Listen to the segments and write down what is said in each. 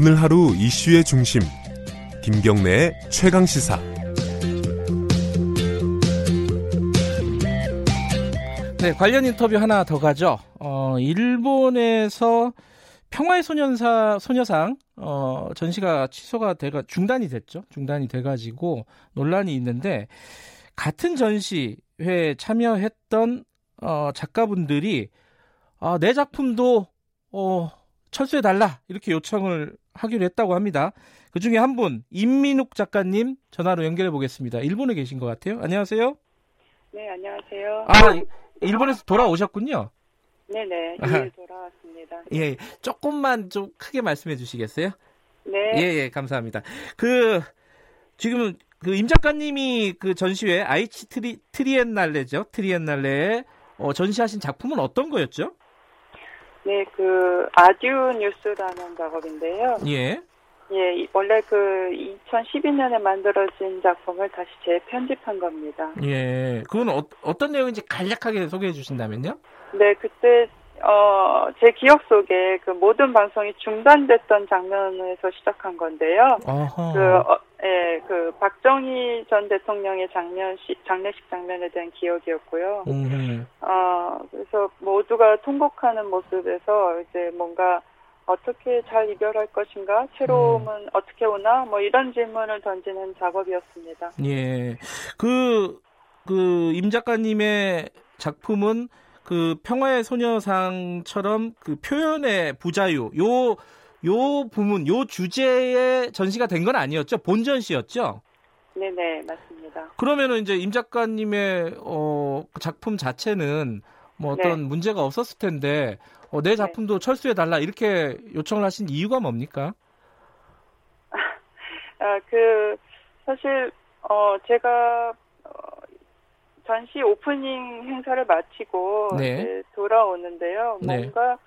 오늘 하루 이슈의 중심 김경래의 최강 시사 네, 관련 인터뷰 하나 더 가죠. 어, 일본에서 평화의 소년사 소녀상 어, 전시가 취소가 돼가 중단이 됐죠. 중단이 돼 가지고 논란이 있는데 같은 전시회에 참여했던 어, 작가분들이 아, 내 작품도 어, 철수해 달라 이렇게 요청을 하기로 했다고 합니다. 그 중에 한 분 임민욱 작가님 전화로 연결해 보겠습니다. 일본에 계신 것 같아요. 안녕하세요. 네, 안녕하세요. 아, 일본에서 돌아오셨군요. 네네, 예, 돌아왔습니다. 예, 조금만 좀 크게 말씀해 주시겠어요? 네. 예, 예, 감사합니다. 그, 지금, 그, 임 작가님이 그 전시회, 아이치 트리, 트리엔날레죠? 트리엔날레에, 어, 전시하신 작품은 어떤 거였죠? 네, 그, 아듀 뉴스라는 작업인데요. 예. 예, 원래 그 2012년에 만들어진 작품을 다시 재편집한 겁니다. 예. 그건 어, 어떤 내용인지 간략하게 소개해 주신다면요? 네, 그때, 어, 제 기억 속에 그 모든 방송이 중단됐던 장면에서 시작한 건데요. 어허. 그, 어, 예, 그, 박정희 전 대통령의 장면식, 장례식 장면에 대한 기억이었고요. 음, 어, 그래서 모두가 통곡하는 모습에서 이제 뭔가 어떻게 잘 이별할 것인가, 새로움은 어떻게 오나, 뭐 이런 질문을 던지는 작업이었습니다. 예. 그, 그, 임 작가님의 작품은 그 평화의 소녀상처럼 그 표현의 부자유, 요, 요 부분, 요 주제에 전시가 된 건 아니었죠? 본 전시였죠? 네네, 맞습니다. 그러면은 이제 임 작가님의 어, 그 작품 자체는 뭐 어떤 네. 문제가 없었을 텐데 어, 내 작품도 철수해 달라 이렇게 요청을 하신 이유가 뭡니까? 아, 그, 사실, 어, 제가, 어, 전시 오프닝 행사를 마치고 네. 돌아오는데요. 네. 뭔가,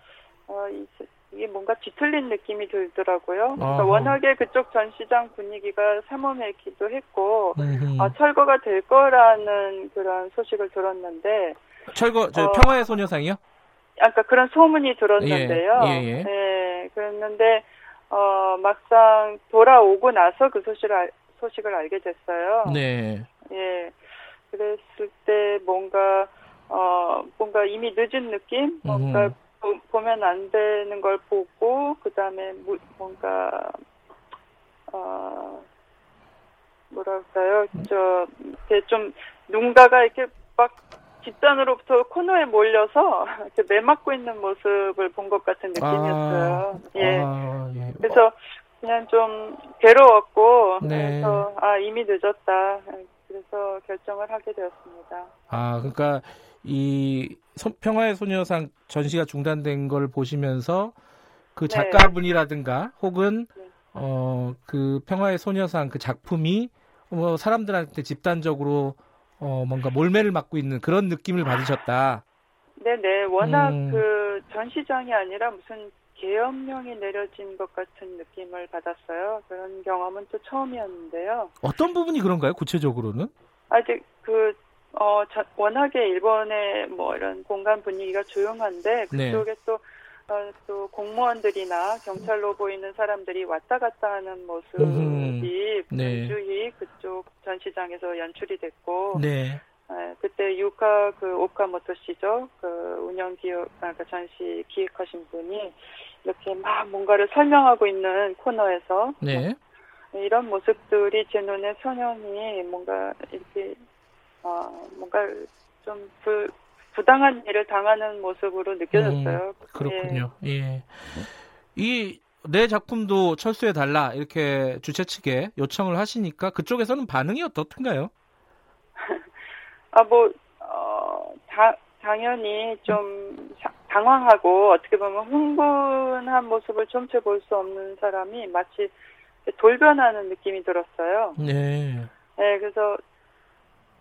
어, 이, 이게 뭔가 뒤틀린 느낌이 들더라고요. 그러니까. 워낙에 그쪽 전시장 분위기가 삼엄했기도 했고. 아, 철거가 될 거라는 그런 소식을 들었는데, 철거 저 어. 평화의 소녀상이요? 아까 그런 소문이 들었는데요. 예, 예, 예. 네, 그랬는데, 어, 막상 돌아오고 나서 그 소식을, 알, 소식을 알게 됐어요. 네. 예. 그랬을 때 뭔가, 어, 뭔가 이미 늦은 느낌? 뭔가 음. 보, 보면 안 되는 걸 보고, 그 다음에 뭔가, 어, 뭐랄까요. 저, 이렇게 좀, 누군가가 이렇게 막 집단으로부터 코너에 몰려서 이렇게 매맞고 있는 모습을 본 것 같은 느낌이었어요. 예. 아, 예. 그래서 그냥 좀 괴로웠고 네. 그래서 아 이미 늦었다. 그래서 결정을 하게 되었습니다. 아, 그러니까 이 소- 평화의 소녀상 전시가 중단된 걸 보시면서 그 네. 작가분이라든가 혹은 네. 어그 평화의 소녀상 그 작품이 뭐 사람들한테 집단적으로 어 뭔가 몰매를 맞고 있는 그런 느낌을 받으셨다. 네네 워낙 음. 그 전시장이 아니라 무슨 계엄령이 내려진 것 같은 느낌을 받았어요. 그런 경험은 또 처음이었는데요. 어떤 부분이 그런가요? 구체적으로는? 아직 그, 어, 자- 워낙에 일본의 뭐 이런 공간 분위기가 조용한데, 네. 그쪽에 또, 어, 또 공무원들이나 경찰로 보이는 사람들이 왔다 갔다 하는 모습이 음흠. 네. 주히 그쪽 전시장에서 연출이 됐고, 네. 에, 그때 유카 그 오카모토 씨죠. 그 운영 기획, 아, 그 전시 기획하신 분이 이렇게 막 뭔가를 설명하고 있는 코너에서 네. 이런 모습들이 제 눈에 선연히 뭔가 이렇게 어 뭔가 좀 부, 부당한 일을 당하는 모습으로 느껴졌어요. 그렇군요. 예. 이 내 작품도 철수해 달라 이렇게 주최 측에 요청을 하시니까 그쪽에서는 반응이 어떻든가요? 아뭐 어, 다, 당연히 좀 사- 당황하고 어떻게 보면 흥분한 모습을 좀채 볼수 없는 사람이 마치 돌변하는 느낌이 들었어요. 네. 네, 그래서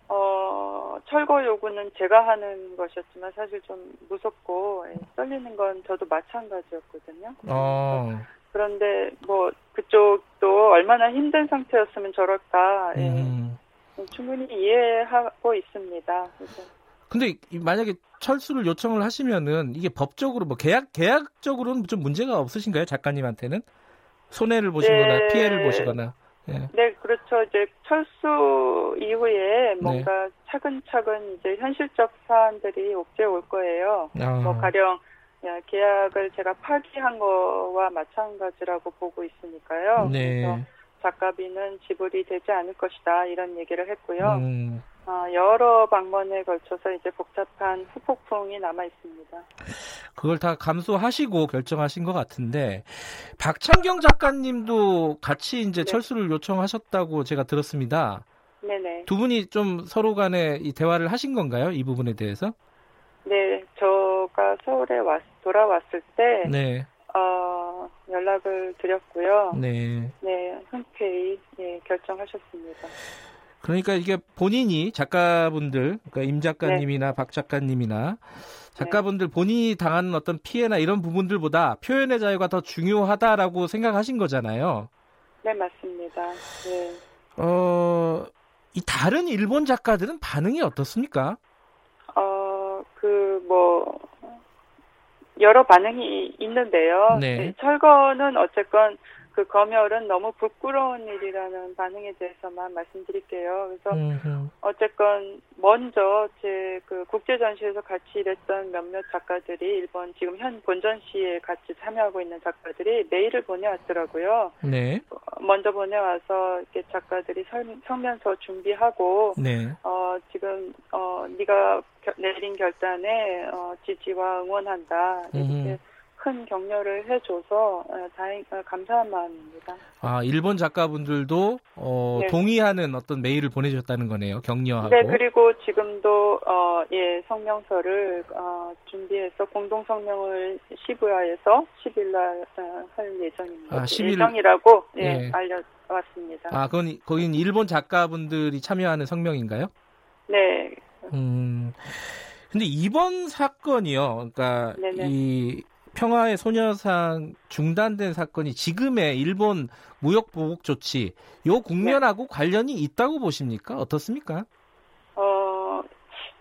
어, 철거 요구는 제가 하는 것이었지만 사실 좀 무섭고 예, 떨리는 건 저도 마찬가지였거든요. 어. 그런데 뭐 그쪽도 얼마나 힘든 상태였으면 저럴까 예, 음. 충분히 이해하고 있습니다. 그래서 근데 이- 만약에 철수를 요청을 하시면은 이게 법적으로 뭐 계약 계약적으로는 좀 문제가 없으신가요, 작가님한테는? 손해를 보시거나 네. 피해를 보시거나. 예. 네, 그렇죠. 이제 철수 이후에 네. 뭔가 차근차근 이제 현실적 사안들이 옥죄 올 거예요. 아, 뭐 가령 야, 계약을 제가 파기한 거와 마찬가지라고 보고 있으니까요. 네. 그래서 작가비는 지불이 되지 않을 것이다 이런 얘기를 했고요. 음, 아, 여러 방면에 걸쳐서 이제 복잡한 후폭풍이 남아 있습니다. 그걸 다 감수하시고 결정하신 것 같은데 박창경 작가님도 같이 이제 네. 철수를 요청하셨다고 제가 들었습니다. 네네. 두 분이 좀 서로 간에 이 대화를 하신 건가요? 이 부분에 대해서? 네, 저가 서울에 왔, 돌아왔을 때 네, 어, 연락을 드렸고요. 네. 네, 흔쾌히 예, 결정하셨습니다. 그러니까 이게 본인이 작가분들, 그러니까 임 네. 작가님이나 박 작가님이나 작가분들 본인이 당하는 어떤 피해나 이런 부분들보다 표현의 자유가 더 중요하다라고 생각하신 거잖아요. 네, 맞습니다. 네. 어, 이 다른 일본 작가들은 반응이 어떻습니까? 어, 그, 뭐, 여러 반응이 있는데요. 네. 철거는 어쨌건 그 검열은 너무 부끄러운 일이라는 반응에 대해서만 말씀드릴게요. 그래서 음흠. 어쨌건 먼저 제 그 국제 전시에서 같이 일했던 몇몇 작가들이 일본 지금 현 본전시에 같이 참여하고 있는 작가들이 메일을 보내왔더라고요. 네, 어, 먼저 보내와서 이렇게 작가들이 설- 성면서 준비하고 네. 어 지금 어 네가 겨- 내린 결단에 어 지지와 응원한다 이렇게 음흠. 큰 격려를 해줘서 어, 다행 어, 감사한 마음입니다. 아, 일본 작가분들도 어, 네. 동의하는 어떤 메일을 보내주셨다는 거네요. 격려하고. 네, 그리고 지금도 어, 예 성명서를 어, 준비해서 공동 성명을 시부야에서 10일날 어, 할 예정입니다. 아, 10일 예정이라고 예, 예. 알려왔습니다. 아, 그건 거긴 일본 작가분들이 참여하는 성명인가요? 네, 음. 근데 이번 사건이요. 그러니까 네네. 이 평화의 소녀상 중단된 사건이 지금의 일본 무역 보복 조치 요 국면하고 관련이 있다고 보십니까? 어떻습니까? 어,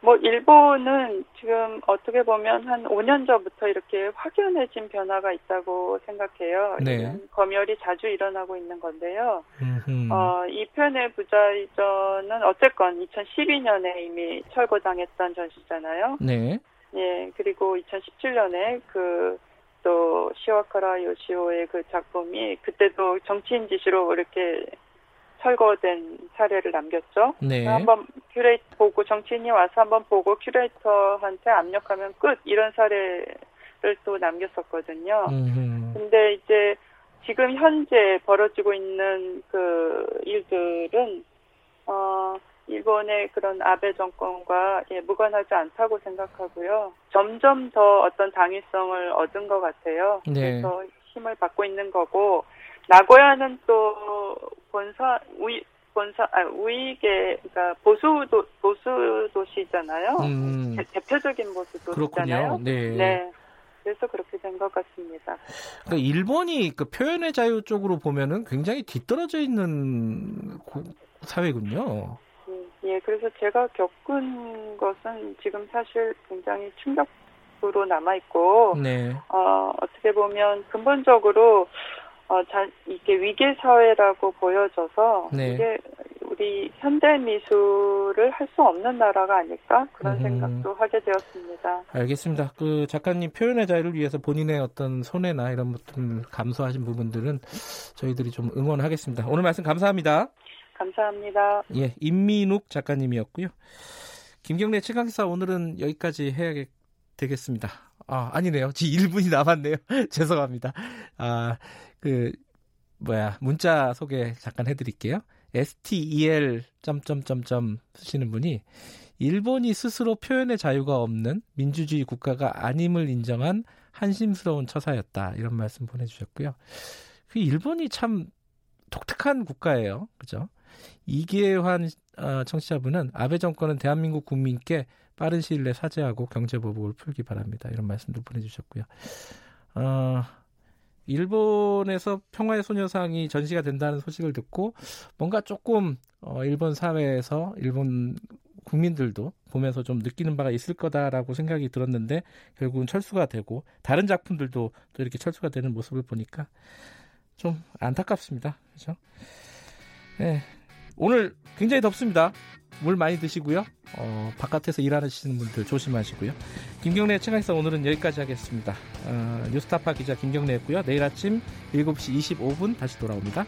뭐, 일본은 지금 어떻게 보면 한 5년 전부터 이렇게 확연해진 변화가 있다고 생각해요. 네. 검열이 자주 일어나고 있는 건데요. 음흠. 어, 이 편의 부자이전은 어쨌건 2012년에 이미 철거당했던 전시잖아요. 네. 예, 그리고 2017년에 그, 또, 시라카와 요시오의 그 작품이 그때도 정치인 지시로 이렇게 철거된 사례를 남겼죠. 네. 한번 큐레이터 보고 정치인이 와서 한번 보고 큐레이터한테 압력하면 끝 이런 사례를 또 남겼었거든요. 음흠. 근데 이제 지금 현재 벌어지고 있는 그 일들은 어 일본의 그런 아베 정권과 예, 무관하지 않다고 생각하고요. 점점 더 어떤 당위성을 얻은 것 같아요. 네. 그래서 힘을 받고 있는 거고 나고야는 또 본사 우이 본사 아 우익의 그러니까 보수 도 보수 도시잖아요. 음. 대, 대표적인 보수 도시잖아요. 그렇군요. 네. 네. 그래서 그렇게 된 것 같습니다. 그러니까 일본이 그 표현의 자유 쪽으로 보면은 굉장히 뒤떨어져 있는 고- 사회군요. 음, 예, 그래서 제가 겪은 것은 지금 사실 굉장히 충격으로 남아있고, 네. 어, 어떻게 보면 근본적으로, 어, 자, 이게 위계 사회라고 보여져서, 네. 이게 우리 현대 미술을 할 수 없는 나라가 아닐까? 그런 음. 생각도 하게 되었습니다. 알겠습니다. 그 작가님 표현의 자유를 위해서 본인의 어떤 손해나 이런 것들을 감수하신 부분들은 저희들이 좀 응원하겠습니다. 오늘 말씀 감사합니다. 감사합니다. 예, 임민욱 작가님이었고요. 김경래 최강사 오늘은 여기까지 해야 되겠습니다. 아, 아니네요. 지 1분이 남았네요. 죄송합니다. 아, 그 뭐야, 문자 소개 잠깐 해 드릴게요. STEL 점점점점 쓰시는 분이 일본이 스스로 표현의 자유가 없는 민주주의 국가가 아님을 인정한 한심스러운 처사였다. 이런 말씀 보내 주셨고요. 그 일본이 참 독특한 국가예요. 그죠? 이계환 어, 청취자분은 아베 정권은 대한민국 국민께 빠른 시일 내에 사죄하고 경제보복을 풀기 바랍니다. 이런 말씀도 보내주셨고요. 어, 일본에서 평화의 소녀상이 전시가 된다는 소식을 듣고 뭔가 조금 어, 일본 사회에서 일본 국민들도 보면서 좀 느끼는 바가 있을 거다라고 생각이 들었는데 결국은 철수가 되고 다른 작품들도 또 이렇게 철수가 되는 모습을 보니까 좀 안타깝습니다. 그렇죠? 네. 오늘 굉장히 덥습니다. 물 많이 드시고요. 어, 바깥에서 일하시는 분들 조심하시고요. 김경래 최강사 오늘은 여기까지 하겠습니다. 어, 뉴스타파 기자 김경래였고요. 내일 아침 7시 25분 다시 돌아옵니다.